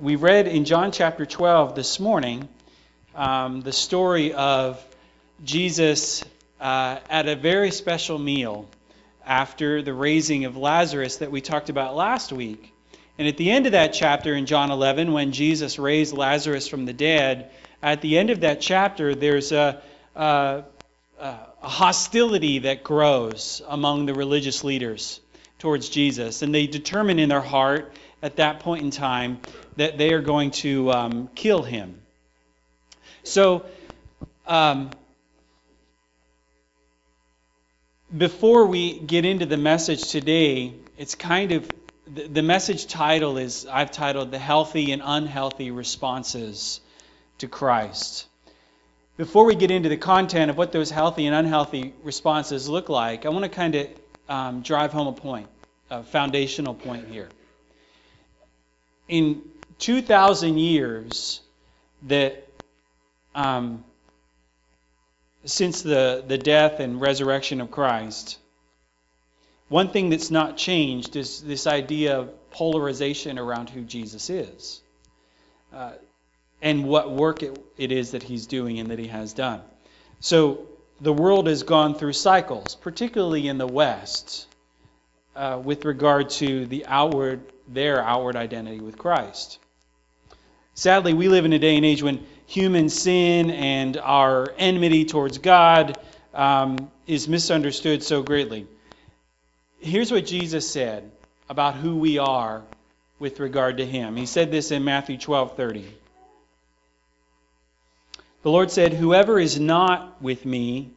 we read in John chapter 12 this morning um, the story of Jesus uh, at a very special meal after the raising of Lazarus that we talked about last week. And at the end of that chapter in John 11, when Jesus raised Lazarus from the dead, at the end of that chapter, there's a, a, a hostility that grows among the religious leaders towards Jesus. And they determine in their heart at that point in time that they are going to um, kill him. So, um, before we get into the message today, it's kind of the, message title is I've titled The Healthy and Unhealthy Responses to Christ. Before we get into the content of what those healthy and unhealthy responses look like, I want to kind of um, drive home a point, a foundational point here. In 2,000 years, that um, since the, the death and resurrection of Christ, one thing that's not changed is this idea of polarization around who Jesus is uh, and what work it, it is that he's doing and that he has done. So the world has gone through cycles, particularly in the West, uh, with regard to the outward, their outward identity with Christ. Sadly, we live in a day and age when human sin and our enmity towards God um, is misunderstood so greatly. Here's what Jesus said about who we are with regard to him. He said this in Matthew 12:30. The Lord said, "Whoever is not with me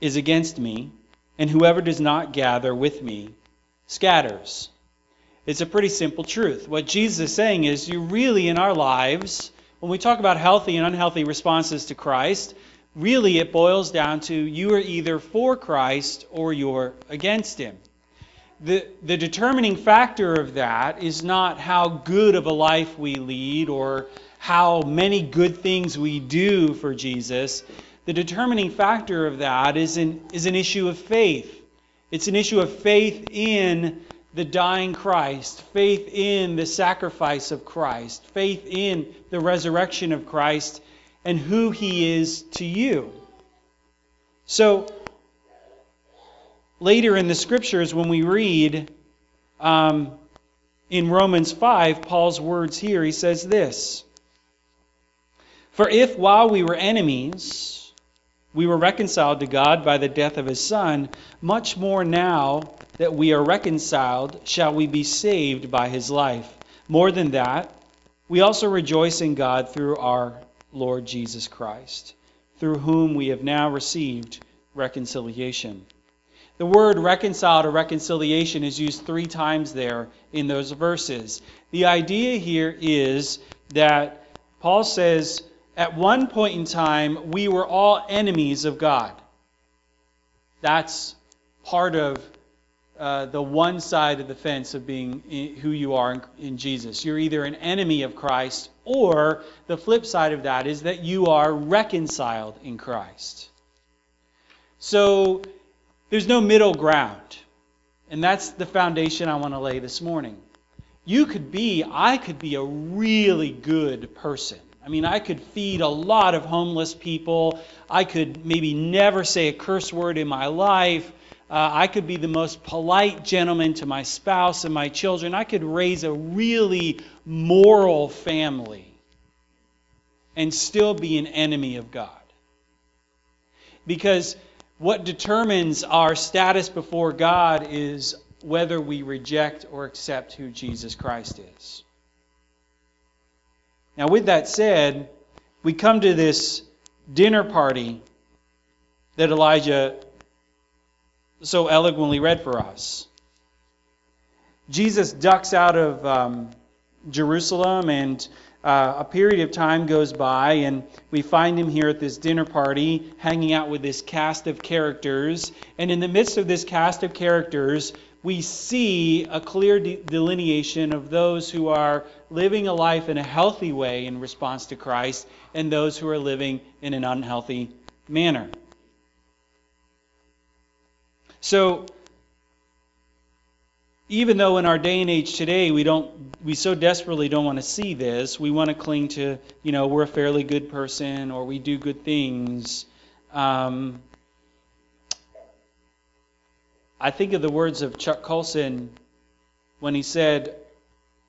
is against me, and whoever does not gather with me scatters." It's a pretty simple truth. What Jesus is saying is you really in our lives when we talk about healthy and unhealthy responses to Christ, really it boils down to you are either for Christ or you're against Him. The, the determining factor of that is not how good of a life we lead or how many good things we do for Jesus. The determining factor of that is an, is an issue of faith. It's an issue of faith in the dying Christ, faith in the sacrifice of Christ, faith in the resurrection of Christ, and who he is to you. So, later in the scriptures, when we read um, in Romans 5, Paul's words here, he says this For if while we were enemies, we were reconciled to God by the death of his Son, much more now that we are reconciled, shall we be saved by his life. More than that, we also rejoice in God through our Lord Jesus Christ, through whom we have now received reconciliation. The word reconciled or reconciliation is used three times there in those verses. The idea here is that Paul says, at one point in time, we were all enemies of God. That's part of uh, the one side of the fence of being who you are in, in Jesus. You're either an enemy of Christ, or the flip side of that is that you are reconciled in Christ. So there's no middle ground. And that's the foundation I want to lay this morning. You could be, I could be a really good person. I mean, I could feed a lot of homeless people. I could maybe never say a curse word in my life. Uh, I could be the most polite gentleman to my spouse and my children. I could raise a really moral family and still be an enemy of God. Because what determines our status before God is whether we reject or accept who Jesus Christ is. Now, with that said, we come to this dinner party that Elijah so eloquently read for us. Jesus ducks out of um, Jerusalem, and uh, a period of time goes by, and we find him here at this dinner party, hanging out with this cast of characters. And in the midst of this cast of characters, we see a clear de- delineation of those who are living a life in a healthy way in response to Christ and those who are living in an unhealthy manner. So, even though in our day and age today we don't we so desperately don't want to see this we want to cling to you know we're a fairly good person or we do good things um, i think of the words of chuck colson when he said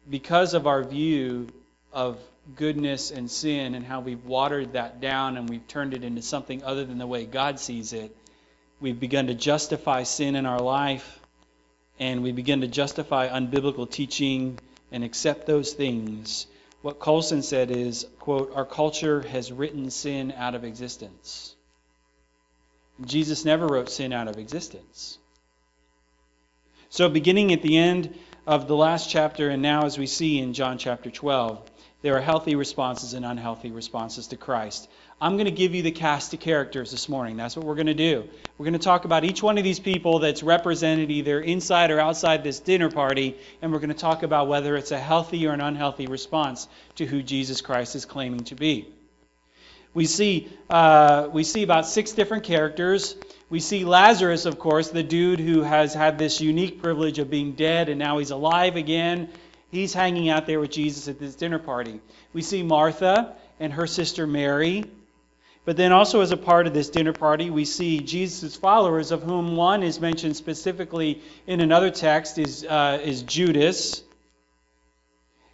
because of our view of goodness and sin and how we've watered that down and we've turned it into something other than the way god sees it we've begun to justify sin in our life and we begin to justify unbiblical teaching and accept those things, what Colson said is, quote, our culture has written sin out of existence. Jesus never wrote sin out of existence. So, beginning at the end of the last chapter, and now as we see in John chapter 12, there are healthy responses and unhealthy responses to Christ. I'm going to give you the cast of characters this morning. That's what we're going to do. We're going to talk about each one of these people that's represented either inside or outside this dinner party, and we're going to talk about whether it's a healthy or an unhealthy response to who Jesus Christ is claiming to be. We see, uh, we see about six different characters. We see Lazarus, of course, the dude who has had this unique privilege of being dead and now he's alive again. He's hanging out there with Jesus at this dinner party. We see Martha and her sister Mary. But then also as a part of this dinner party, we see Jesus' followers, of whom one is mentioned specifically in another text, is, uh, is Judas.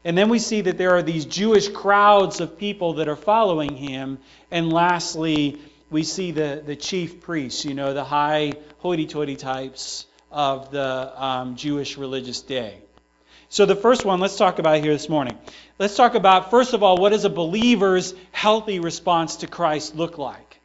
And then we see that there are these Jewish crowds of people that are following him. And lastly, we see the, the chief priests, you know, the high hoity toity types of the um, Jewish religious day. So, the first one, let's talk about here this morning. Let's talk about, first of all, what does a believer's healthy response to Christ look like?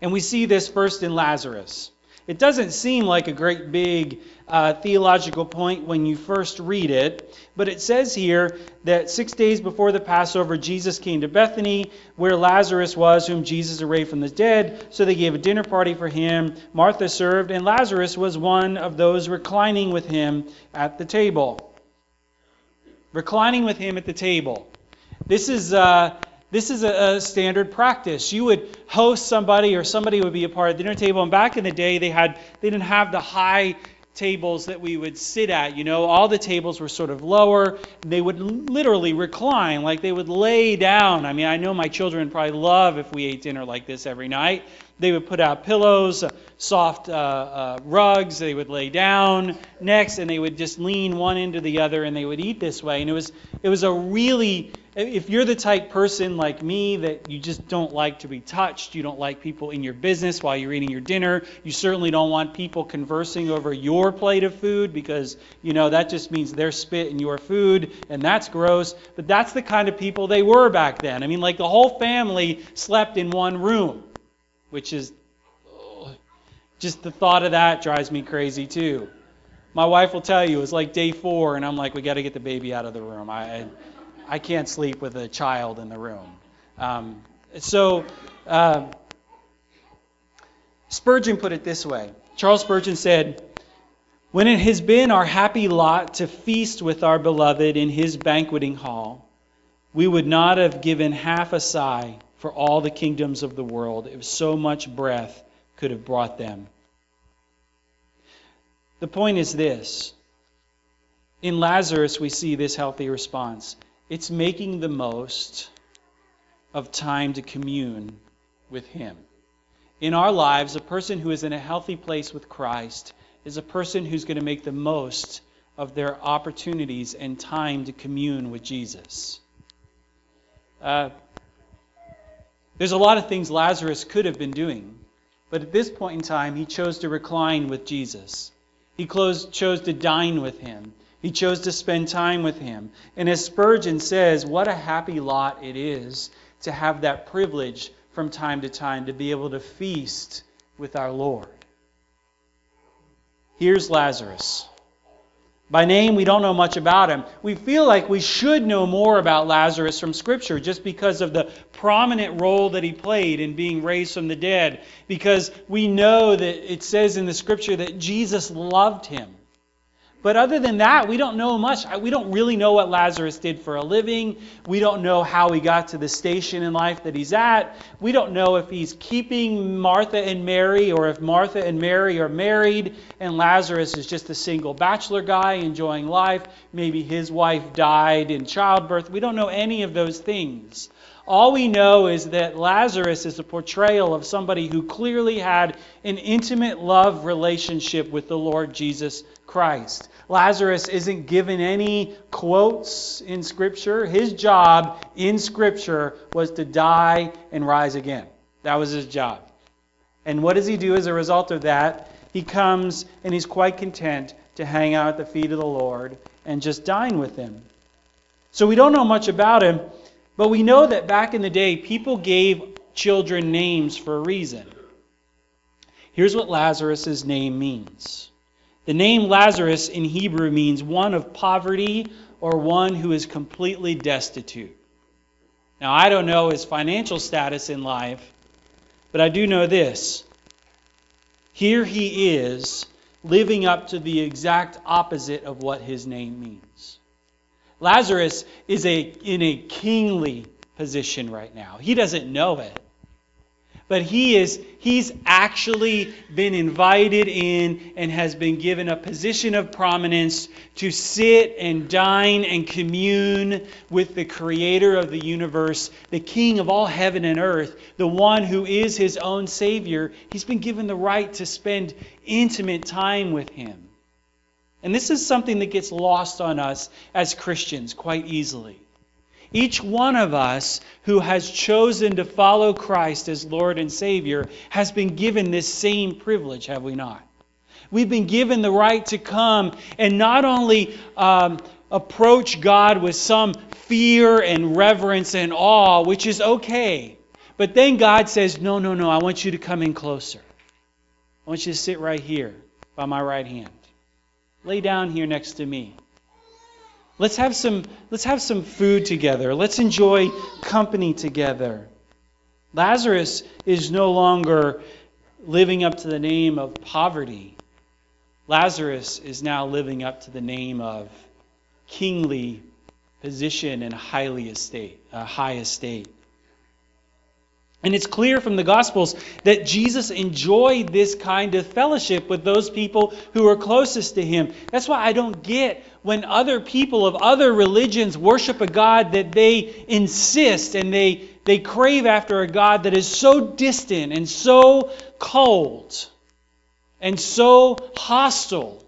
And we see this first in Lazarus. It doesn't seem like a great big uh, theological point when you first read it, but it says here that six days before the Passover, Jesus came to Bethany, where Lazarus was, whom Jesus raised from the dead. So they gave a dinner party for him. Martha served, and Lazarus was one of those reclining with him at the table. Reclining with him at the table. This is. Uh, this is a, a, standard practice. You would host somebody, or somebody would be a part of the dinner table. And back in the day, they had they didn't have the high tables that we would sit at. You know, all the tables were sort of lower. They would literally recline, like they would lay down. I mean, I know my children probably love if we ate dinner like this every night. They would put out pillows, soft uh, uh, rugs. They would lay down next, and they would just lean one into the other, and they would eat this way. And it was it was a really if you're the type person like me that you just don't like to be touched, you don't like people in your business while you're eating your dinner, you certainly don't want people conversing over your plate of food because, you know, that just means their spit in your food and that's gross. But that's the kind of people they were back then. I mean, like the whole family slept in one room, which is just the thought of that drives me crazy too. My wife will tell you it was like day four, and I'm like, we got to get the baby out of the room. I, I I can't sleep with a child in the room. Um, so, uh, Spurgeon put it this way Charles Spurgeon said, When it has been our happy lot to feast with our beloved in his banqueting hall, we would not have given half a sigh for all the kingdoms of the world if so much breath could have brought them. The point is this. In Lazarus, we see this healthy response. It's making the most of time to commune with Him. In our lives, a person who is in a healthy place with Christ is a person who's going to make the most of their opportunities and time to commune with Jesus. Uh, there's a lot of things Lazarus could have been doing, but at this point in time, he chose to recline with Jesus. He chose to dine with him. He chose to spend time with him. And as Spurgeon says, what a happy lot it is to have that privilege from time to time to be able to feast with our Lord. Here's Lazarus. By name, we don't know much about him. We feel like we should know more about Lazarus from Scripture just because of the prominent role that he played in being raised from the dead. Because we know that it says in the Scripture that Jesus loved him. But other than that, we don't know much. We don't really know what Lazarus did for a living. We don't know how he got to the station in life that he's at. We don't know if he's keeping Martha and Mary or if Martha and Mary are married and Lazarus is just a single bachelor guy enjoying life. Maybe his wife died in childbirth. We don't know any of those things. All we know is that Lazarus is a portrayal of somebody who clearly had an intimate love relationship with the Lord Jesus Christ. Lazarus isn't given any quotes in Scripture. His job in Scripture was to die and rise again. That was his job. And what does he do as a result of that? He comes and he's quite content to hang out at the feet of the Lord and just dine with him. So we don't know much about him, but we know that back in the day, people gave children names for a reason. Here's what Lazarus' name means the name Lazarus in Hebrew means one of poverty or one who is completely destitute. Now, I don't know his financial status in life, but I do know this. Here he is living up to the exact opposite of what his name means. Lazarus is a, in a kingly position right now. He doesn't know it but he is he's actually been invited in and has been given a position of prominence to sit and dine and commune with the creator of the universe the king of all heaven and earth the one who is his own savior. He's been given the right to spend intimate time with him. And this is something that gets lost on us as Christians quite easily each one of us who has chosen to follow Christ as Lord and Savior has been given this same privilege, have we not? We've been given the right to come and not only um, approach God with some fear and reverence and awe, which is okay, but then God says, No, no, no, I want you to come in closer. I want you to sit right here by my right hand. Lay down here next to me. Let's have some let's have some food together. Let's enjoy company together. Lazarus is no longer living up to the name of poverty. Lazarus is now living up to the name of kingly position and highly estate, a high estate. And it's clear from the Gospels that Jesus enjoyed this kind of fellowship with those people who were closest to him. That's why I don't get when other people of other religions worship a God that they insist and they, they crave after a God that is so distant and so cold and so hostile.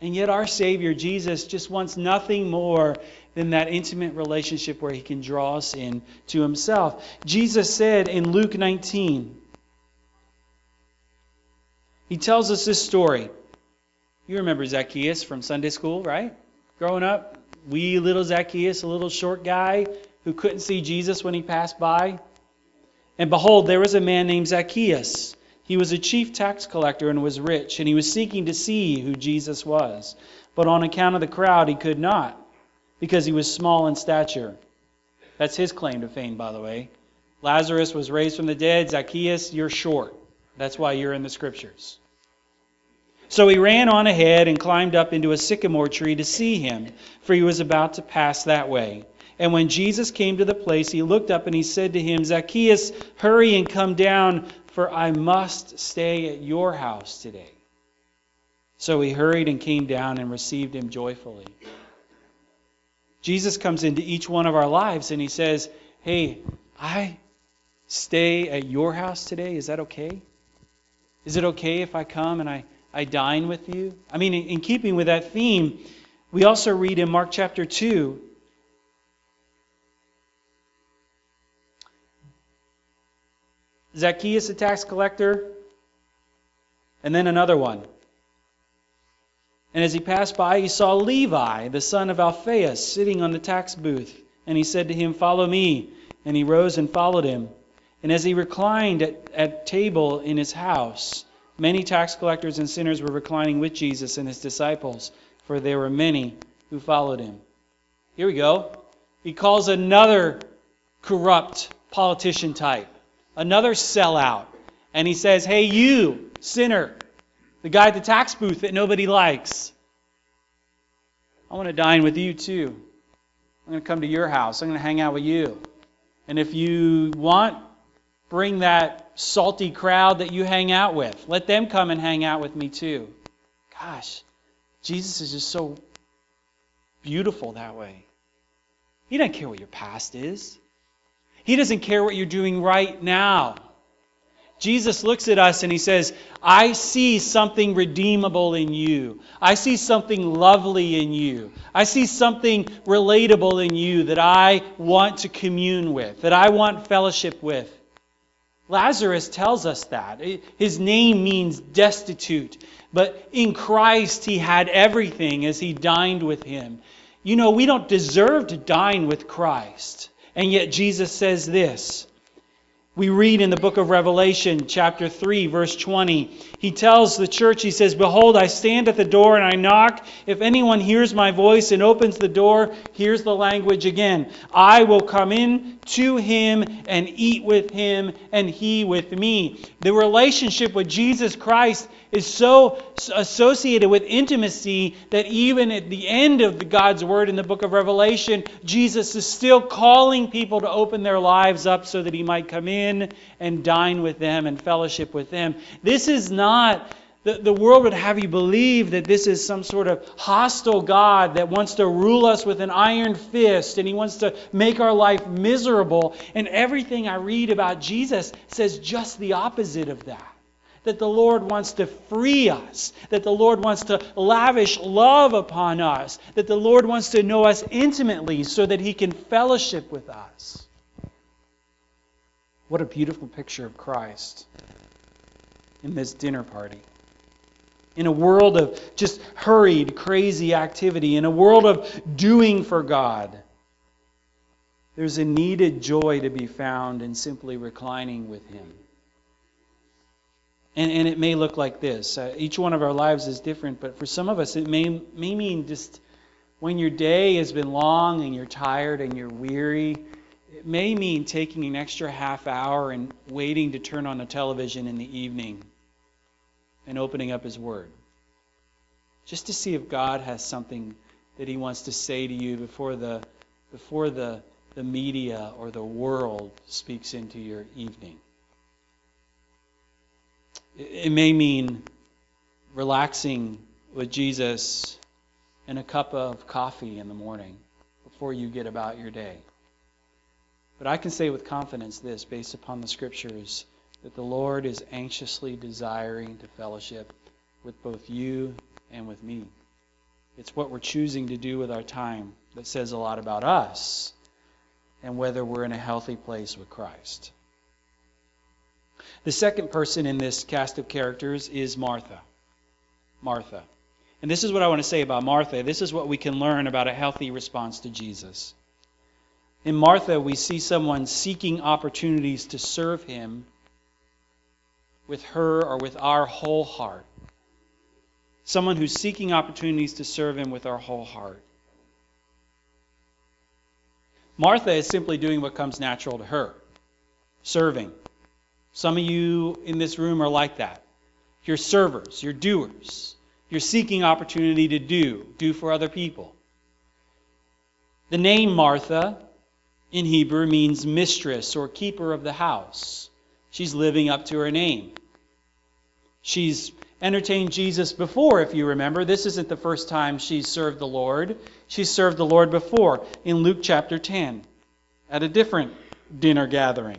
And yet, our Savior, Jesus, just wants nothing more than that intimate relationship where He can draw us in to Himself. Jesus said in Luke 19, He tells us this story. You remember Zacchaeus from Sunday school, right? Growing up, wee little Zacchaeus, a little short guy who couldn't see Jesus when he passed by. And behold, there was a man named Zacchaeus. He was a chief tax collector and was rich, and he was seeking to see who Jesus was. But on account of the crowd, he could not, because he was small in stature. That's his claim to fame, by the way. Lazarus was raised from the dead. Zacchaeus, you're short. That's why you're in the scriptures. So he ran on ahead and climbed up into a sycamore tree to see him, for he was about to pass that way. And when Jesus came to the place, he looked up and he said to him, Zacchaeus, hurry and come down, for I must stay at your house today. So he hurried and came down and received him joyfully. Jesus comes into each one of our lives and he says, Hey, I stay at your house today. Is that okay? Is it okay if I come and I I dine with you. I mean, in keeping with that theme, we also read in Mark chapter 2 Zacchaeus, a tax collector, and then another one. And as he passed by, he saw Levi, the son of Alphaeus, sitting on the tax booth. And he said to him, Follow me. And he rose and followed him. And as he reclined at, at table in his house, Many tax collectors and sinners were reclining with Jesus and his disciples, for there were many who followed him. Here we go. He calls another corrupt politician type, another sellout. And he says, Hey, you, sinner, the guy at the tax booth that nobody likes, I want to dine with you too. I'm going to come to your house. I'm going to hang out with you. And if you want, bring that salty crowd that you hang out with. Let them come and hang out with me too. Gosh, Jesus is just so beautiful that way. He doesn't care what your past is. He doesn't care what you're doing right now. Jesus looks at us and he says, I see something redeemable in you. I see something lovely in you. I see something relatable in you that I want to commune with, that I want fellowship with. Lazarus tells us that. His name means destitute. But in Christ, he had everything as he dined with him. You know, we don't deserve to dine with Christ. And yet Jesus says this we read in the book of Revelation, chapter 3, verse 20. He tells the church, he says, Behold, I stand at the door and I knock. If anyone hears my voice and opens the door, here's the language again. I will come in to him and eat with him and he with me. The relationship with Jesus Christ is so associated with intimacy that even at the end of God's word in the book of Revelation, Jesus is still calling people to open their lives up so that he might come in and dine with them and fellowship with them. This is not the, the world would have you believe that this is some sort of hostile God that wants to rule us with an iron fist and he wants to make our life miserable. And everything I read about Jesus says just the opposite of that that the Lord wants to free us, that the Lord wants to lavish love upon us, that the Lord wants to know us intimately so that he can fellowship with us. What a beautiful picture of Christ in this dinner party. In a world of just hurried, crazy activity, in a world of doing for God, there's a needed joy to be found in simply reclining with Him. And, and it may look like this. Uh, each one of our lives is different, but for some of us, it may, may mean just when your day has been long and you're tired and you're weary, it may mean taking an extra half hour and waiting to turn on the television in the evening and opening up His Word. Just to see if God has something that He wants to say to you before the, before the, the media or the world speaks into your evening. It may mean relaxing with Jesus and a cup of coffee in the morning before you get about your day. But I can say with confidence this, based upon the scriptures, that the Lord is anxiously desiring to fellowship with both you and with me. It's what we're choosing to do with our time that says a lot about us and whether we're in a healthy place with Christ. The second person in this cast of characters is Martha. Martha. And this is what I want to say about Martha. This is what we can learn about a healthy response to Jesus. In Martha, we see someone seeking opportunities to serve him with her or with our whole heart. Someone who's seeking opportunities to serve him with our whole heart. Martha is simply doing what comes natural to her serving. Some of you in this room are like that. You're servers, you're doers. You're seeking opportunity to do, do for other people. The name Martha in Hebrew means mistress or keeper of the house. She's living up to her name. She's entertained Jesus before, if you remember. This isn't the first time she's served the Lord. She's served the Lord before in Luke chapter 10 at a different dinner gathering.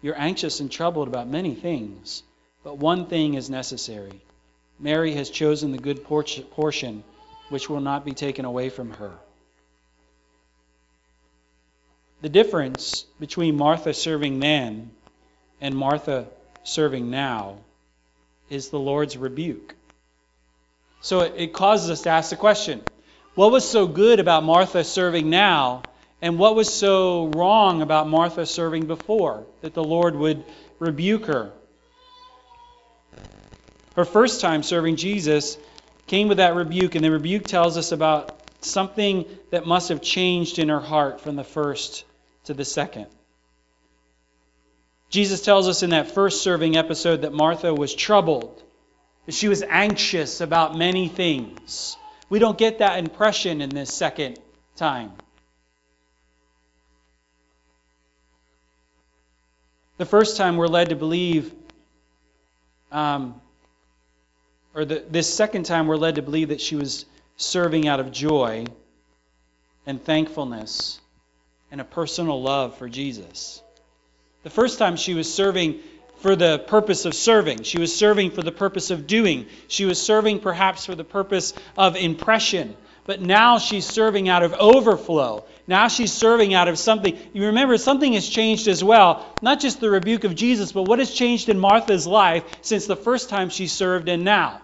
You're anxious and troubled about many things, but one thing is necessary. Mary has chosen the good portion, which will not be taken away from her. The difference between Martha serving then and Martha serving now is the Lord's rebuke. So it, causes us to ask the question what was so good about Martha serving now, and what was so wrong about Martha serving before that the Lord would rebuke her? Her first time serving Jesus came with that rebuke, and the rebuke tells us about something that must have changed in her heart from the first to the second. Jesus tells us in that first serving episode that Martha was troubled, that she was anxious about many things. We don't get that impression in this second time. The first time we're led to believe, um, or the, this second time we're led to believe that she was serving out of joy and thankfulness and a personal love for Jesus. The first time she was serving for the purpose of serving. She was serving for the purpose of doing. She was serving perhaps for the purpose of impression. But now she's serving out of overflow. Now she's serving out of something. You remember, something has changed as well. Not just the rebuke of Jesus, but what has changed in Martha's life since the first time she served and now.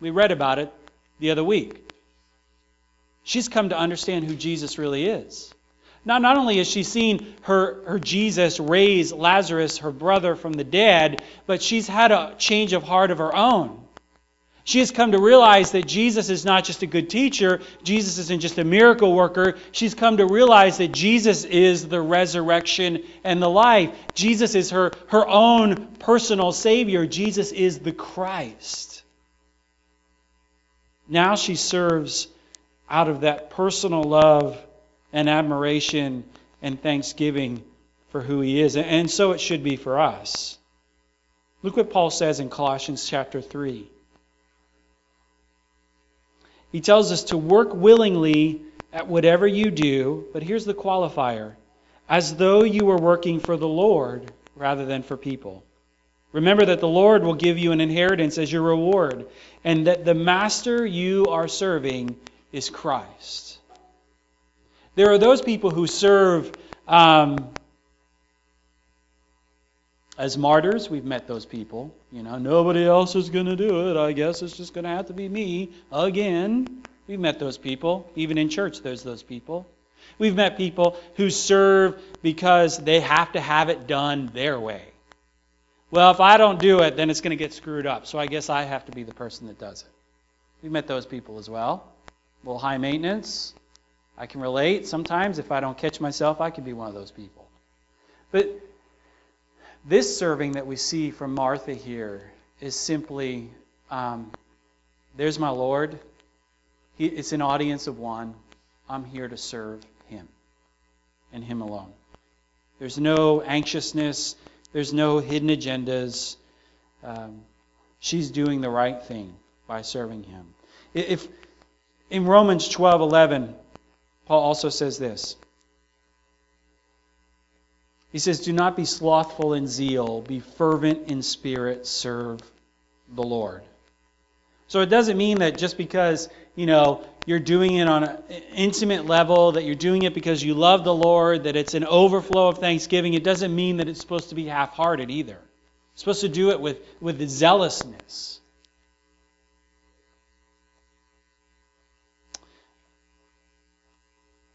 We read about it the other week. She's come to understand who Jesus really is. Now, not only has she seen her, her Jesus raise Lazarus, her brother, from the dead, but she's had a change of heart of her own. She has come to realize that Jesus is not just a good teacher, Jesus isn't just a miracle worker. She's come to realize that Jesus is the resurrection and the life. Jesus is her, her own personal Savior. Jesus is the Christ. Now she serves out of that personal love and admiration and thanksgiving for who he is. And so it should be for us. Look what Paul says in Colossians chapter 3. He tells us to work willingly at whatever you do, but here's the qualifier as though you were working for the Lord rather than for people. Remember that the Lord will give you an inheritance as your reward, and that the master you are serving is Christ. There are those people who serve um, as martyrs. We've met those people. You know, nobody else is going to do it. I guess it's just going to have to be me again. We've met those people. Even in church, there's those people. We've met people who serve because they have to have it done their way. Well, if I don't do it, then it's going to get screwed up. So I guess I have to be the person that does it. We've met those people as well. A little high maintenance, I can relate. Sometimes, if I don't catch myself, I can be one of those people. But this serving that we see from Martha here is simply um, there's my Lord. He, it's an audience of one. I'm here to serve Him and Him alone. There's no anxiousness, there's no hidden agendas. Um, she's doing the right thing by serving Him. If in Romans 12:11, Paul also says this. He says, Do not be slothful in zeal, be fervent in spirit, serve the Lord. So it doesn't mean that just because, you know, you're doing it on an intimate level, that you're doing it because you love the Lord, that it's an overflow of thanksgiving. It doesn't mean that it's supposed to be half hearted either. You're supposed to do it with, with zealousness.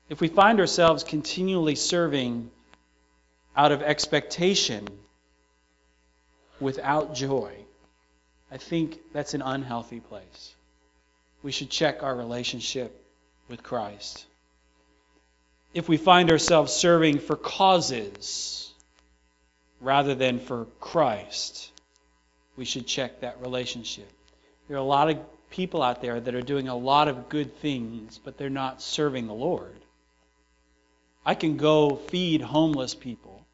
if we find ourselves continually serving out of expectation without joy, I think that's an unhealthy place. We should check our relationship with Christ. If we find ourselves serving for causes rather than for Christ, we should check that relationship. There are a lot of people out there that are doing a lot of good things, but they're not serving the Lord. I can go feed homeless people.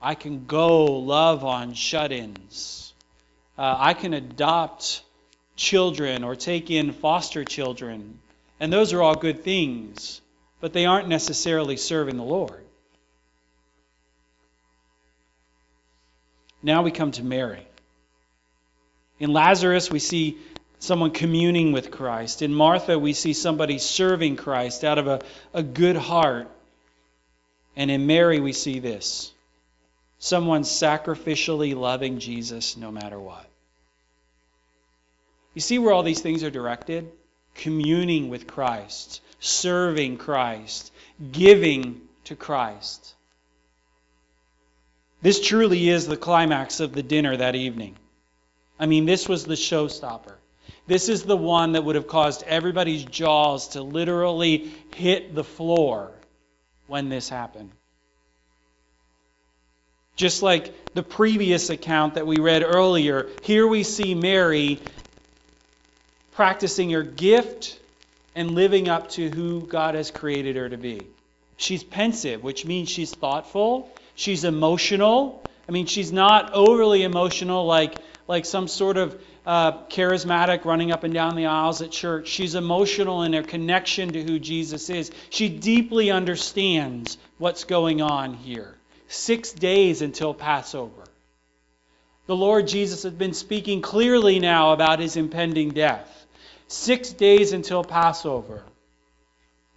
I can go love on shut ins. Uh, I can adopt children or take in foster children. And those are all good things, but they aren't necessarily serving the Lord. Now we come to Mary. In Lazarus, we see someone communing with Christ. In Martha, we see somebody serving Christ out of a, a good heart. And in Mary, we see this someone sacrificially loving Jesus no matter what. You see where all these things are directed? Communing with Christ, serving Christ, giving to Christ. This truly is the climax of the dinner that evening. I mean, this was the showstopper. This is the one that would have caused everybody's jaws to literally hit the floor when this happened. Just like the previous account that we read earlier, here we see Mary practicing her gift and living up to who God has created her to be. She's pensive, which means she's thoughtful, she's emotional. I mean, she's not overly emotional like, like some sort of uh, charismatic running up and down the aisles at church. She's emotional in her connection to who Jesus is. She deeply understands what's going on here. Six days until Passover. The Lord Jesus had been speaking clearly now about his impending death. Six days until Passover.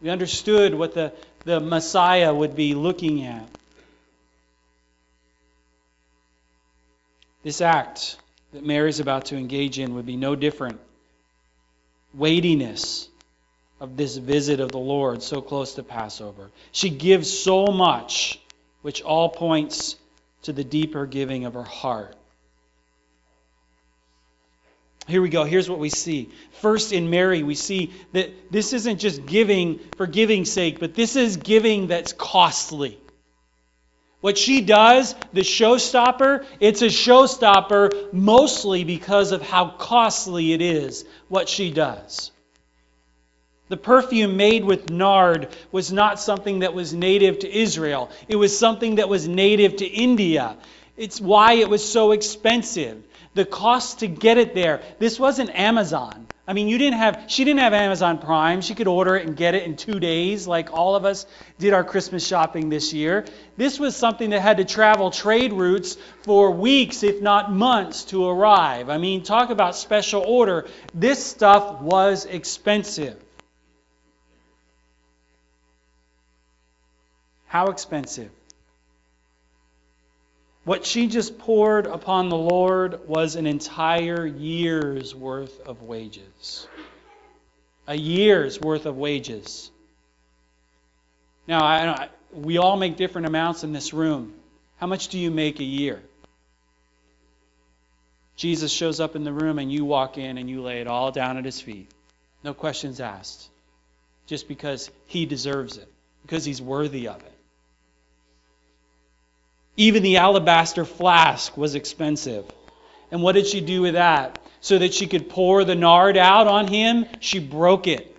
We understood what the, the Messiah would be looking at. This act that Mary's about to engage in would be no different. Weightiness of this visit of the Lord so close to Passover. She gives so much, which all points to the deeper giving of her heart. Here we go. Here's what we see. First, in Mary, we see that this isn't just giving for giving's sake, but this is giving that's costly. What she does, the showstopper, it's a showstopper mostly because of how costly it is what she does. The perfume made with nard was not something that was native to Israel. It was something that was native to India. It's why it was so expensive the cost to get it there. This wasn't Amazon. I mean, you didn't have she didn't have Amazon Prime. She could order it and get it in 2 days like all of us did our Christmas shopping this year. This was something that had to travel trade routes for weeks if not months to arrive. I mean, talk about special order. This stuff was expensive. How expensive? What she just poured upon the Lord was an entire year's worth of wages. A year's worth of wages. Now, I, we all make different amounts in this room. How much do you make a year? Jesus shows up in the room and you walk in and you lay it all down at his feet. No questions asked. Just because he deserves it, because he's worthy of it. Even the alabaster flask was expensive. And what did she do with that? So that she could pour the nard out on him, she broke it.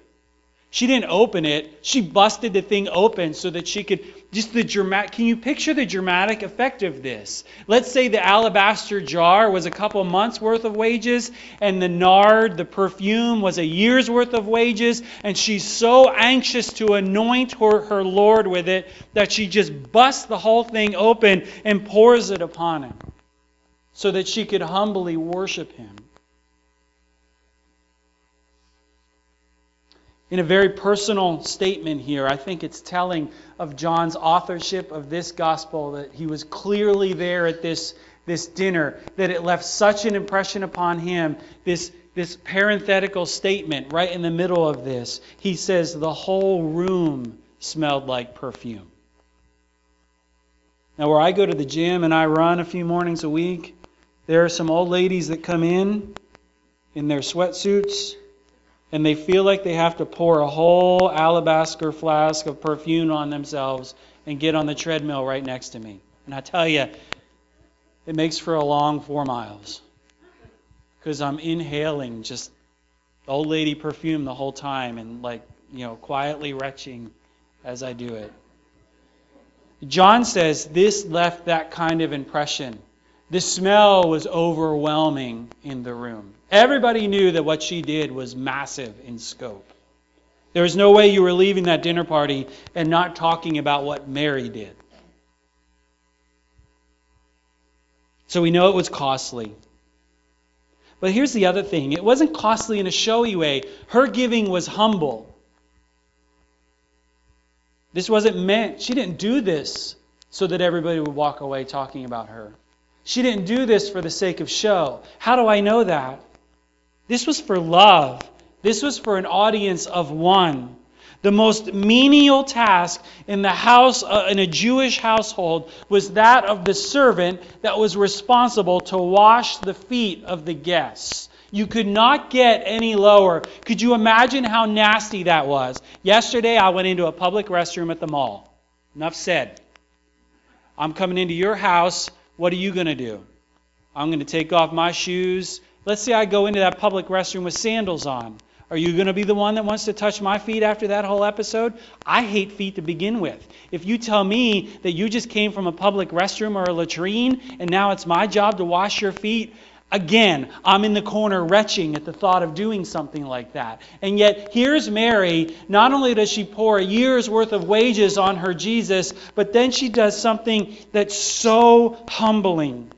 She didn't open it. She busted the thing open so that she could just the dramatic can you picture the dramatic effect of this? Let's say the alabaster jar was a couple months worth of wages and the nard, the perfume was a year's worth of wages and she's so anxious to anoint her, her Lord with it that she just busts the whole thing open and pours it upon him so that she could humbly worship him. In a very personal statement here. I think it's telling of John's authorship of this gospel that he was clearly there at this, this dinner, that it left such an impression upon him. This, this parenthetical statement right in the middle of this. He says, The whole room smelled like perfume. Now, where I go to the gym and I run a few mornings a week, there are some old ladies that come in in their sweatsuits and they feel like they have to pour a whole alabaster flask of perfume on themselves and get on the treadmill right next to me. And I tell you, it makes for a long four miles because I'm inhaling just old lady perfume the whole time and like, you know, quietly retching as I do it. John says this left that kind of impression. The smell was overwhelming in the room. Everybody knew that what she did was massive in scope. There was no way you were leaving that dinner party and not talking about what Mary did. So we know it was costly. But here's the other thing it wasn't costly in a showy way, her giving was humble. This wasn't meant, she didn't do this so that everybody would walk away talking about her. She didn't do this for the sake of show. How do I know that? This was for love. This was for an audience of one. The most menial task in the house uh, in a Jewish household was that of the servant that was responsible to wash the feet of the guests. You could not get any lower. Could you imagine how nasty that was? Yesterday I went into a public restroom at the mall. Enough said. I'm coming into your house. What are you going to do? I'm going to take off my shoes. Let's say I go into that public restroom with sandals on. Are you going to be the one that wants to touch my feet after that whole episode? I hate feet to begin with. If you tell me that you just came from a public restroom or a latrine and now it's my job to wash your feet, Again, I'm in the corner retching at the thought of doing something like that. And yet, here's Mary. Not only does she pour a year's worth of wages on her Jesus, but then she does something that's so humbling.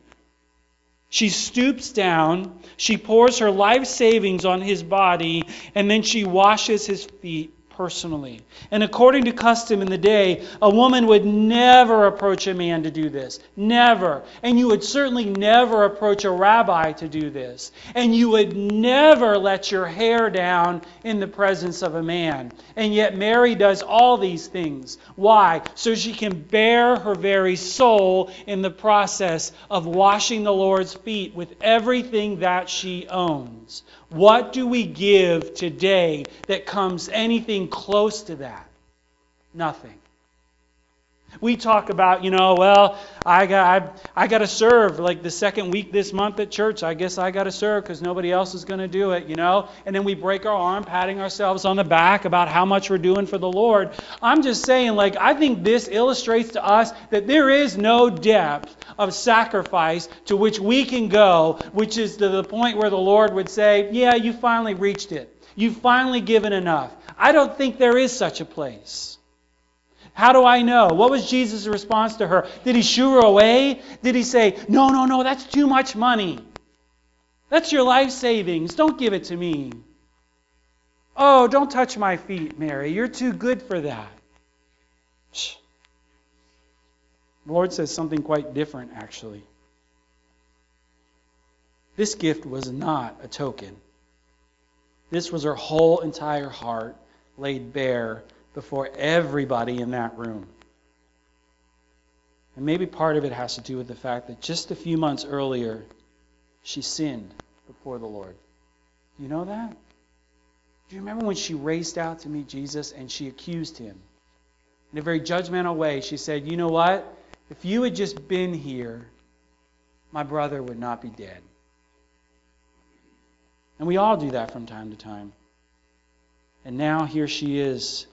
She stoops down, she pours her life savings on his body, and then she washes his feet personally. And according to custom in the day, a woman would never approach a man to do this. Never. And you would certainly never approach a rabbi to do this. And you would never let your hair down in the presence of a man. And yet Mary does all these things. Why? So she can bare her very soul in the process of washing the Lord's feet with everything that she owns. What do we give today that comes anything close to that? Nothing. We talk about, you know, well, I got I, I got to serve like the second week this month at church. I guess I got to serve because nobody else is going to do it, you know. And then we break our arm, patting ourselves on the back about how much we're doing for the Lord. I'm just saying, like, I think this illustrates to us that there is no depth of sacrifice to which we can go, which is to the point where the Lord would say, "Yeah, you finally reached it. You've finally given enough." I don't think there is such a place. How do I know? What was Jesus' response to her? Did he shoo her away? Did he say, No, no, no, that's too much money. That's your life savings. Don't give it to me. Oh, don't touch my feet, Mary. You're too good for that. Shh. The Lord says something quite different, actually. This gift was not a token. This was her whole entire heart laid bare before everybody in that room. And maybe part of it has to do with the fact that just a few months earlier, she sinned before the Lord. You know that? Do you remember when she raced out to meet Jesus and she accused him? In a very judgmental way, she said, You know what? If you had just been here, my brother would not be dead. And we all do that from time to time. And now here she is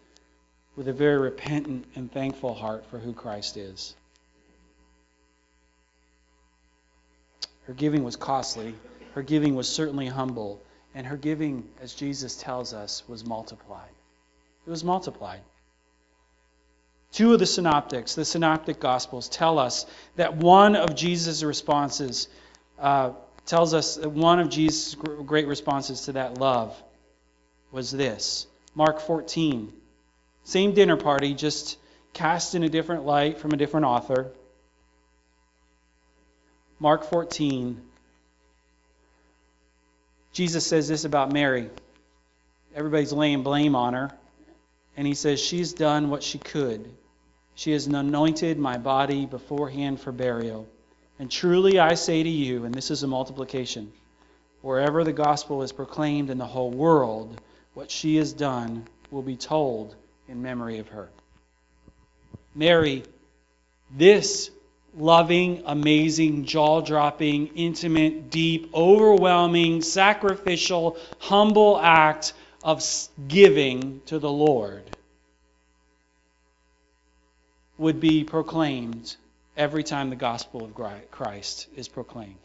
with a very repentant and thankful heart for who Christ is. Her giving was costly. Her giving was certainly humble. And her giving, as Jesus tells us, was multiplied. It was multiplied. Two of the synoptics, the synoptic gospels, tell us that one of Jesus' responses uh, tells us that one of Jesus' great responses to that love was this. Mark 14, same dinner party, just cast in a different light from a different author. Mark 14. Jesus says this about Mary. Everybody's laying blame on her. And he says, She's done what she could. She has anointed my body beforehand for burial. And truly I say to you, and this is a multiplication, wherever the gospel is proclaimed in the whole world, what she has done will be told in memory of her. Mary, this loving, amazing, jaw dropping, intimate, deep, overwhelming, sacrificial, humble act of giving to the Lord would be proclaimed every time the gospel of Christ is proclaimed.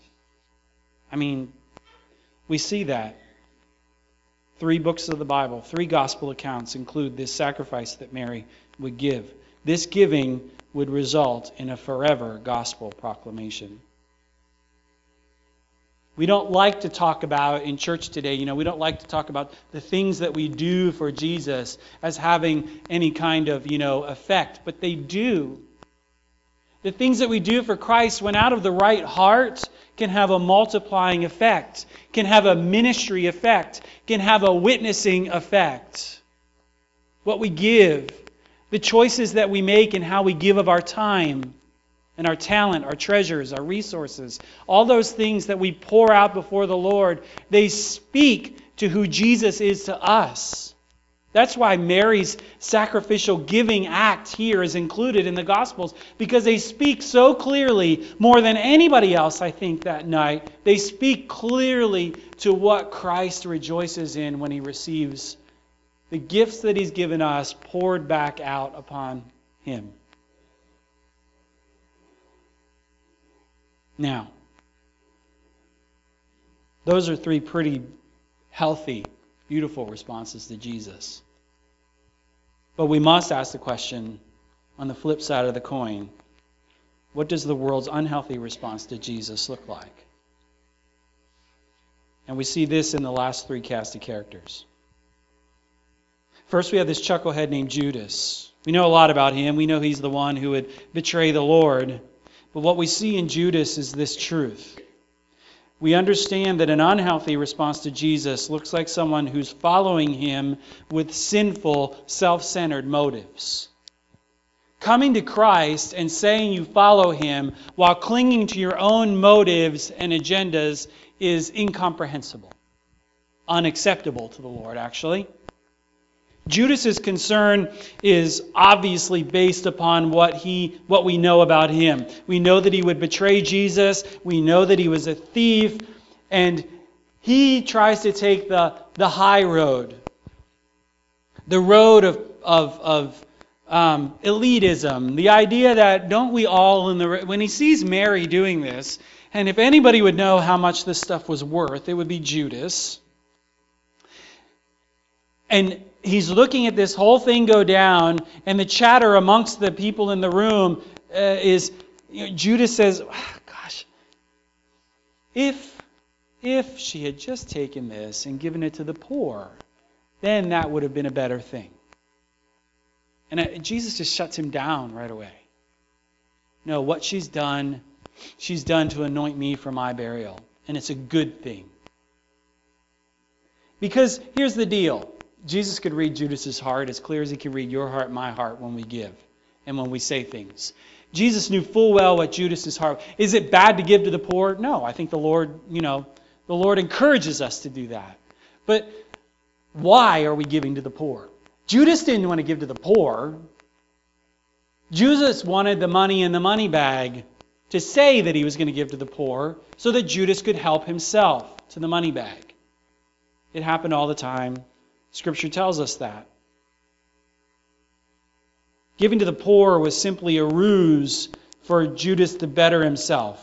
I mean, we see that Three books of the Bible, three gospel accounts include this sacrifice that Mary would give. This giving would result in a forever gospel proclamation. We don't like to talk about in church today, you know, we don't like to talk about the things that we do for Jesus as having any kind of, you know, effect, but they do. The things that we do for Christ, when out of the right heart, can have a multiplying effect, can have a ministry effect, can have a witnessing effect. What we give, the choices that we make, and how we give of our time and our talent, our treasures, our resources, all those things that we pour out before the Lord, they speak to who Jesus is to us. That's why Mary's sacrificial giving act here is included in the Gospels, because they speak so clearly, more than anybody else, I think, that night. They speak clearly to what Christ rejoices in when he receives the gifts that he's given us poured back out upon him. Now, those are three pretty healthy, beautiful responses to Jesus. But we must ask the question on the flip side of the coin what does the world's unhealthy response to Jesus look like? And we see this in the last three cast of characters. First, we have this chucklehead named Judas. We know a lot about him. We know he's the one who would betray the Lord. But what we see in Judas is this truth we understand that an unhealthy response to Jesus looks like someone who's following him with sinful, self centered motives. Coming to Christ and saying you follow him while clinging to your own motives and agendas is incomprehensible, unacceptable to the Lord, actually. Judas's concern is obviously based upon what he what we know about him. We know that he would betray Jesus, we know that he was a thief, and he tries to take the, the high road. The road of of, of um, elitism, the idea that don't we all in the when he sees Mary doing this, and if anybody would know how much this stuff was worth, it would be Judas. And he's looking at this whole thing go down, and the chatter amongst the people in the room uh, is you know, Judas says, oh, Gosh, if, if she had just taken this and given it to the poor, then that would have been a better thing. And uh, Jesus just shuts him down right away. No, what she's done, she's done to anoint me for my burial. And it's a good thing. Because here's the deal Jesus could read Judas's heart as clear as he can read your heart, my heart, when we give and when we say things. Jesus knew full well what Judas's heart. Is it bad to give to the poor? No, I think the Lord, you know, the Lord encourages us to do that. But why are we giving to the poor? Judas didn't want to give to the poor. Judas wanted the money in the money bag to say that he was going to give to the poor so that Judas could help himself to the money bag. It happened all the time. Scripture tells us that. Giving to the poor was simply a ruse for Judas to better himself.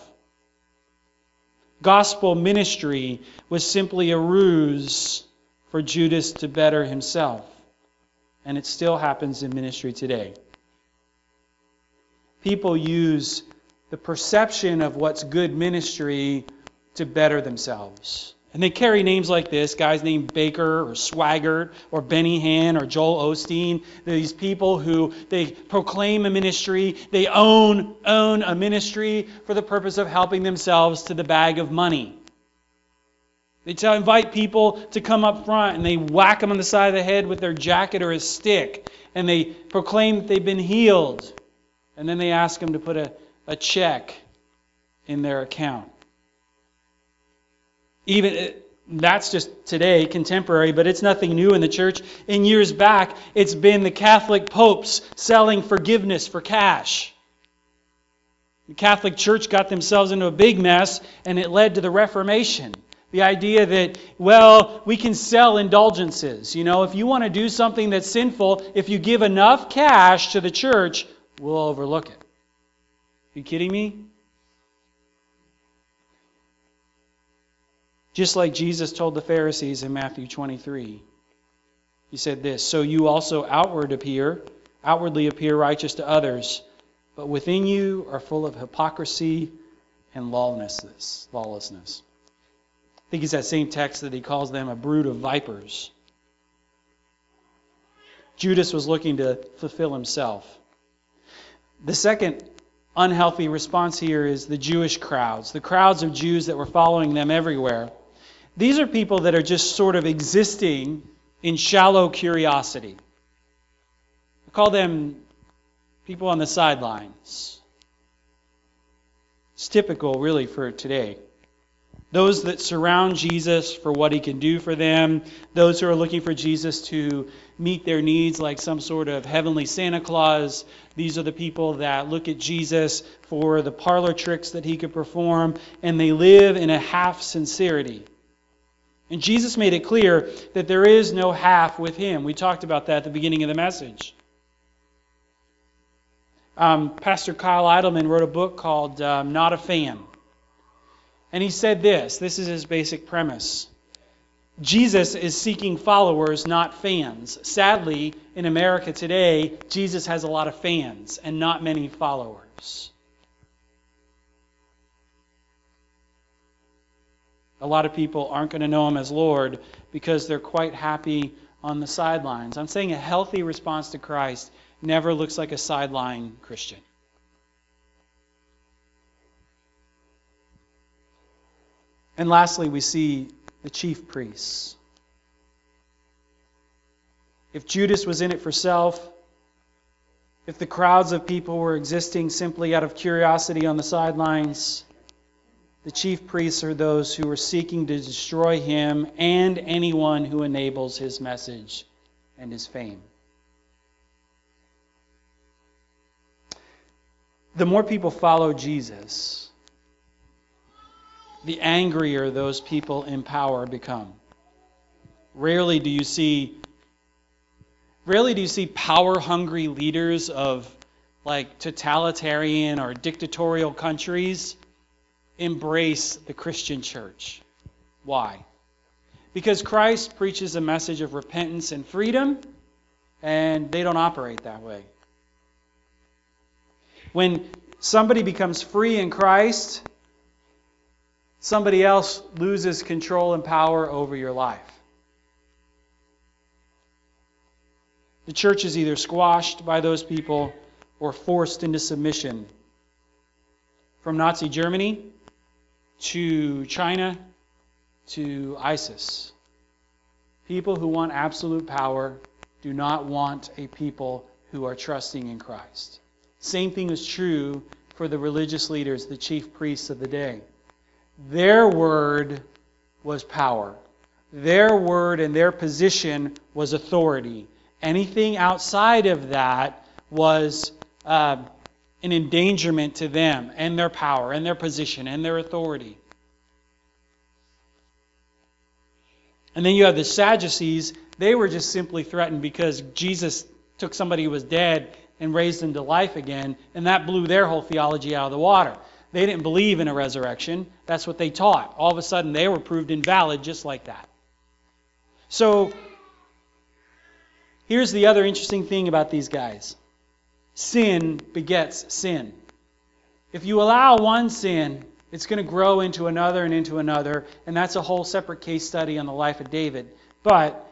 Gospel ministry was simply a ruse for Judas to better himself. And it still happens in ministry today. People use the perception of what's good ministry to better themselves. And they carry names like this guys named Bakker or Swaggart or Benny Hinn or Joel Osteen. These people who they proclaim a ministry, they own, own a ministry for the purpose of helping themselves to the bag of money. They tell, invite people to come up front and they whack them on the side of the head with their jacket or a stick and they proclaim that they've been healed. And then they ask them to put a, a check in their account. Even uh, that's just today, contemporary, but it's nothing new in the church. In years back, it's been the Catholic popes selling forgiveness for cash. The Catholic Church got themselves into a big mess, and it led to the Reformation. The idea that, well, we can sell indulgences. You know, if you want to do something that's sinful, if you give enough cash to the church, we'll overlook it. Are you kidding me? Just like Jesus told the Pharisees in Matthew 23. He said this, "So you also outward appear, outwardly appear righteous to others, but within you are full of hypocrisy and lawlessness." Lawlessness. I think it's that same text that he calls them a brood of vipers. Judas was looking to fulfill himself. The second unhealthy response here is the Jewish crowds, the crowds of Jews that were following them everywhere. These are people that are just sort of existing in shallow curiosity. We call them people on the sidelines. It's typical, really, for today. Those that surround Jesus for what he can do for them, those who are looking for Jesus to meet their needs like some sort of heavenly Santa Claus. These are the people that look at Jesus for the parlor tricks that he could perform, and they live in a half sincerity. And Jesus made it clear that there is no half with him. We talked about that at the beginning of the message. Um, Pastor Kyle Idleman wrote a book called um, Not a Fan. And he said this this is his basic premise. Jesus is seeking followers, not fans. Sadly, in America today, Jesus has a lot of fans and not many followers. A lot of people aren't going to know him as Lord because they're quite happy on the sidelines. I'm saying a healthy response to Christ never looks like a sideline Christian. And lastly, we see the chief priests. If Judas was in it for self, if the crowds of people were existing simply out of curiosity on the sidelines, the chief priests are those who are seeking to destroy him and anyone who enables his message and his fame. The more people follow Jesus, the angrier those people in power become. Rarely do you see rarely do you see power hungry leaders of like totalitarian or dictatorial countries embrace the Christian church. Why? Because Christ preaches a message of repentance and freedom, and they don't operate that way. When somebody becomes free in Christ, somebody else loses control and power over your life. The church is either squashed by those people or forced into submission. From Nazi Germany to China to ISIS. People who want absolute power do not want a people who are trusting in Christ. Same thing is true for the religious leaders, the chief priests of the day. Their word was power. Their word and their position was authority. Anything outside of that was uh, an endangerment to them and their power and their position and their authority. And then you have the Sadducees. They were just simply threatened because Jesus took somebody who was dead and raised him to life again, and that blew their whole theology out of the water. They didn't believe in a resurrection. That's what they taught. All of a sudden, they were proved invalid just like that. So, here's the other interesting thing about these guys sin begets sin. If you allow one sin, it's going to grow into another and into another, and that's a whole separate case study on the life of David. But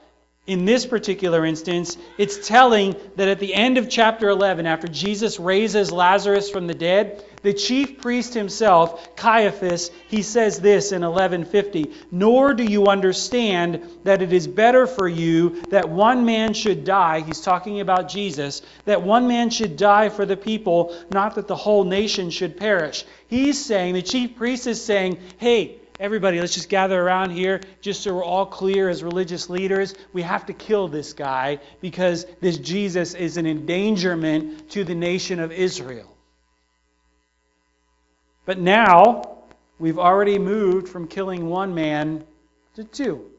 in this particular instance, it's telling that at the end of chapter 11, after Jesus raises Lazarus from the dead, the chief priest himself, Caiaphas, he says this in 1150 Nor do you understand that it is better for you that one man should die. He's talking about Jesus, that one man should die for the people, not that the whole nation should perish. He's saying, the chief priest is saying, hey, everybody, let's just gather around here just so we're all clear as religious leaders. We have to kill this guy because this Jesus is an endangerment to the nation of Israel. But now, we've already moved from killing one man to two.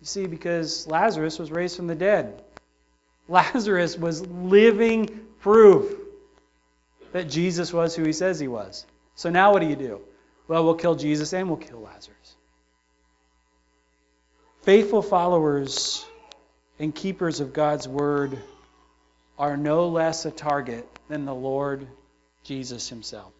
You see, because Lazarus was raised from the dead. Lazarus was living proof that Jesus was who he says he was. So now what do you do? Well, we'll kill Jesus and we'll kill Lazarus. Faithful followers and keepers of God's word are no less a target than the Lord Jesus himself.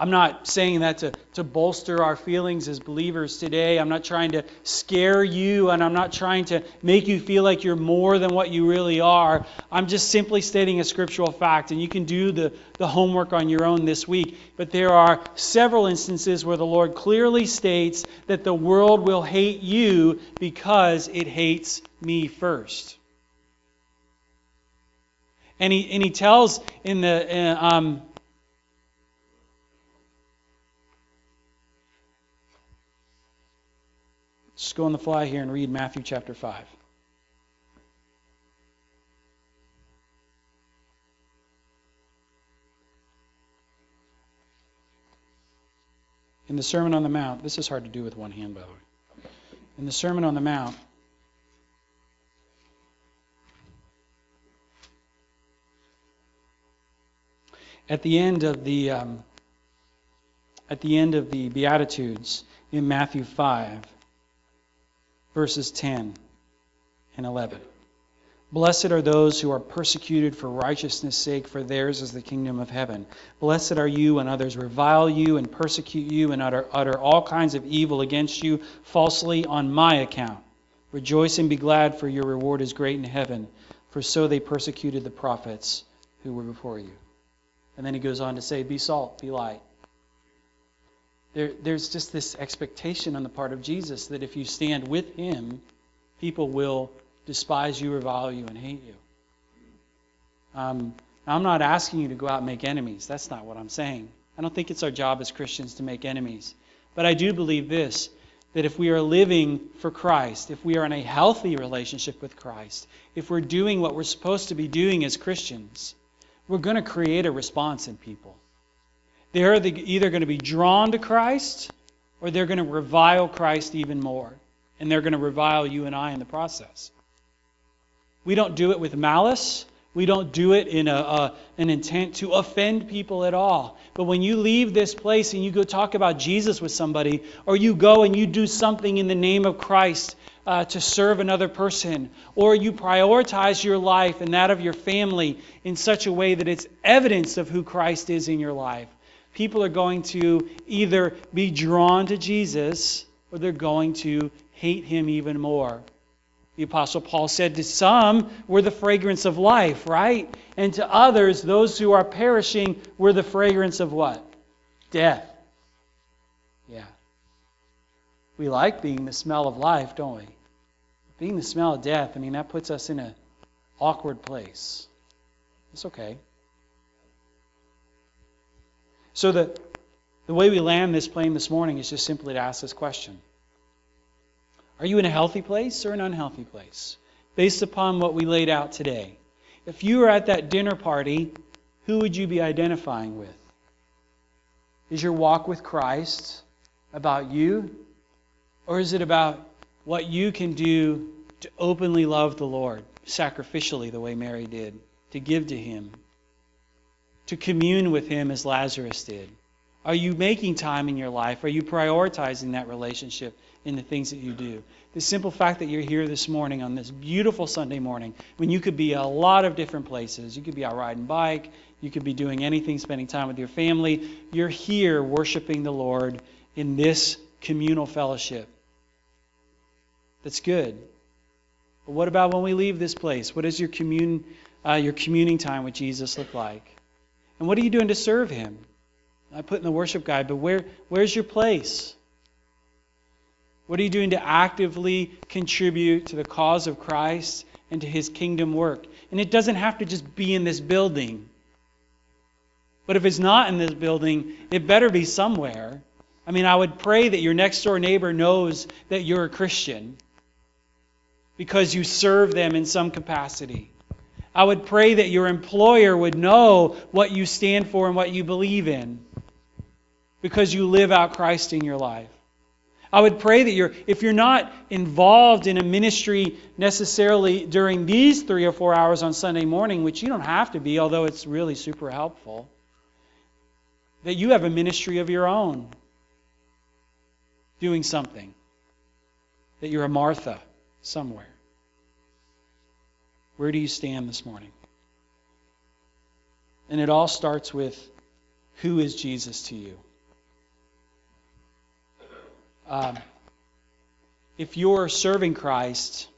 I'm not saying that to, to bolster our feelings as believers today. I'm not trying to scare you, and I'm not trying to make you feel like you're more than what you really are. I'm just simply stating a scriptural fact, and you can do the, the homework on your own this week. But there are several instances where the Lord clearly states that the world will hate you because it hates me first. And he, and he tells in the. Uh, um, Just go on the fly here and read Matthew chapter 5. In the Sermon on the Mount, this is hard to do with one hand, by the way. In the Sermon on the Mount, at the end of the um, at the end of the Beatitudes in Matthew 5, verses 10 and 11. Blessed are those who are persecuted for righteousness' sake, for theirs is the kingdom of heaven. Blessed are you when others revile you and persecute you and utter, utter all kinds of evil against you falsely on my account. Rejoice and be glad, for your reward is great in heaven, for so they persecuted the prophets who were before you. And then he goes on to say, Be salt, be light. There, there's just this expectation on the part of Jesus that if you stand with him, people will despise you, revile you, and hate you. Um, I'm not asking you to go out and make enemies. That's not what I'm saying. I don't think it's our job as Christians to make enemies. But I do believe this that if we are living for Christ, if we are in a healthy relationship with Christ, if we're doing what we're supposed to be doing as Christians, we're going to create a response in people. They're either going to be drawn to Christ or they're going to revile Christ even more. And they're going to revile you and I in the process. We don't do it with malice. We don't do it in a, a, an intent to offend people at all. But when you leave this place and you go talk about Jesus with somebody, or you go and you do something in the name of Christ uh, to serve another person, or you prioritize your life and that of your family in such a way that it's evidence of who Christ is in your life, people are going to either be drawn to Jesus or they're going to hate him even more. The Apostle Paul said to some, we're the fragrance of life, right? And to others, those who are perishing, we're the fragrance of what? Death. Yeah. We like being the smell of life, don't we? Being the smell of death, I mean, that puts us in an awkward place. It's okay. So the, the way we land this plane this morning is just simply to ask this question. Are you in a healthy place or an unhealthy place? Based upon what we laid out today. If you were at that dinner party, who would you be identifying with? Is your walk with Christ about you? Or is it about what you can do to openly love the Lord, sacrificially, the way Mary did, to give to Him? To commune with Him as Lazarus did? Are you making time in your life? Are you prioritizing that relationship in the things that you do? The simple fact that you're here this morning on this beautiful Sunday morning, when you could be a lot of different places, you could be out riding bike, you could be doing anything, spending time with your family. You're here worshiping the Lord in this communal fellowship. That's good. But what about when we leave this place? What does your commune, uh, your communing time with Jesus look like? And what are you doing to serve Him? I put in the worship guide, but where, where's your place? What are you doing to actively contribute to the cause of Christ and to His kingdom work? And it doesn't have to just be in this building. But if it's not in this building, it better be somewhere. I mean, I would pray that your next door neighbor knows that you're a Christian because you serve them in some capacity. I would pray that your employer would know what you stand for and what you believe in because you live out Christ in your life. I would pray that you're, if you're not involved in a ministry necessarily during these three or four hours on Sunday morning, which you don't have to be, although it's really super helpful, that you have a ministry of your own doing something, that you're a Martha somewhere. Where do you stand this morning? And it all starts with who is Jesus to you? um, if you're serving Christ,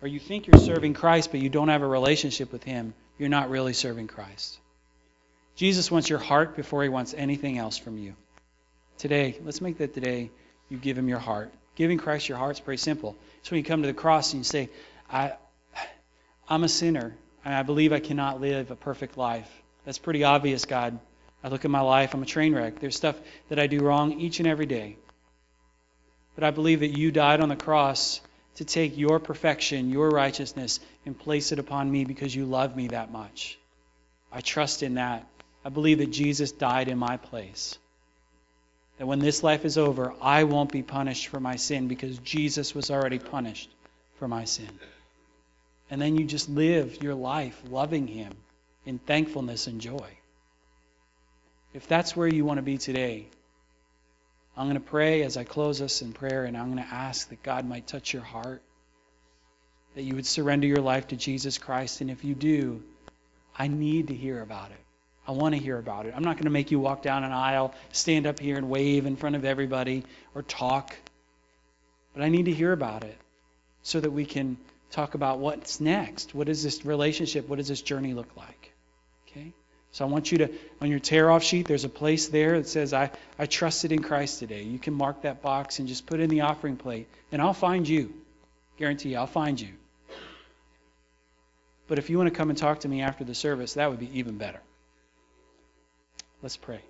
or you think you're serving Christ, but you don't have a relationship with Him, you're not really serving Christ. Jesus wants your heart before He wants anything else from you. Today, let's make that today you give Him your heart. Giving Christ your heart is pretty simple. It's when you come to the cross and you say, I, I'm a sinner, and I believe I cannot live a perfect life. That's pretty obvious, God. I look at my life, I'm a train wreck. There's stuff that I do wrong each and every day. But I believe that you died on the cross to take your perfection, your righteousness, and place it upon me because you love me that much. I trust in that. I believe that Jesus died in my place. That when this life is over, I won't be punished for my sin because Jesus was already punished for my sin. And then you just live your life loving Him in thankfulness and joy. If that's where you want to be today, I'm going to pray as I close us in prayer, and I'm going to ask that God might touch your heart, that you would surrender your life to Jesus Christ. And if you do, I need to hear about it. I want to hear about it. I'm not going to make you walk down an aisle, stand up here and wave in front of everybody, or talk. But I need to hear about it so that we can talk about what's next. What does this relationship? What does this journey look like? Okay? So I want you to, on your tear off sheet, there's a place there that says, I, I trusted in Christ today. You can mark that box and just put it in the offering plate, and I'll find you. Guarantee you, I'll find you. But if you want to come and talk to me after the service, that would be even better. Let's pray.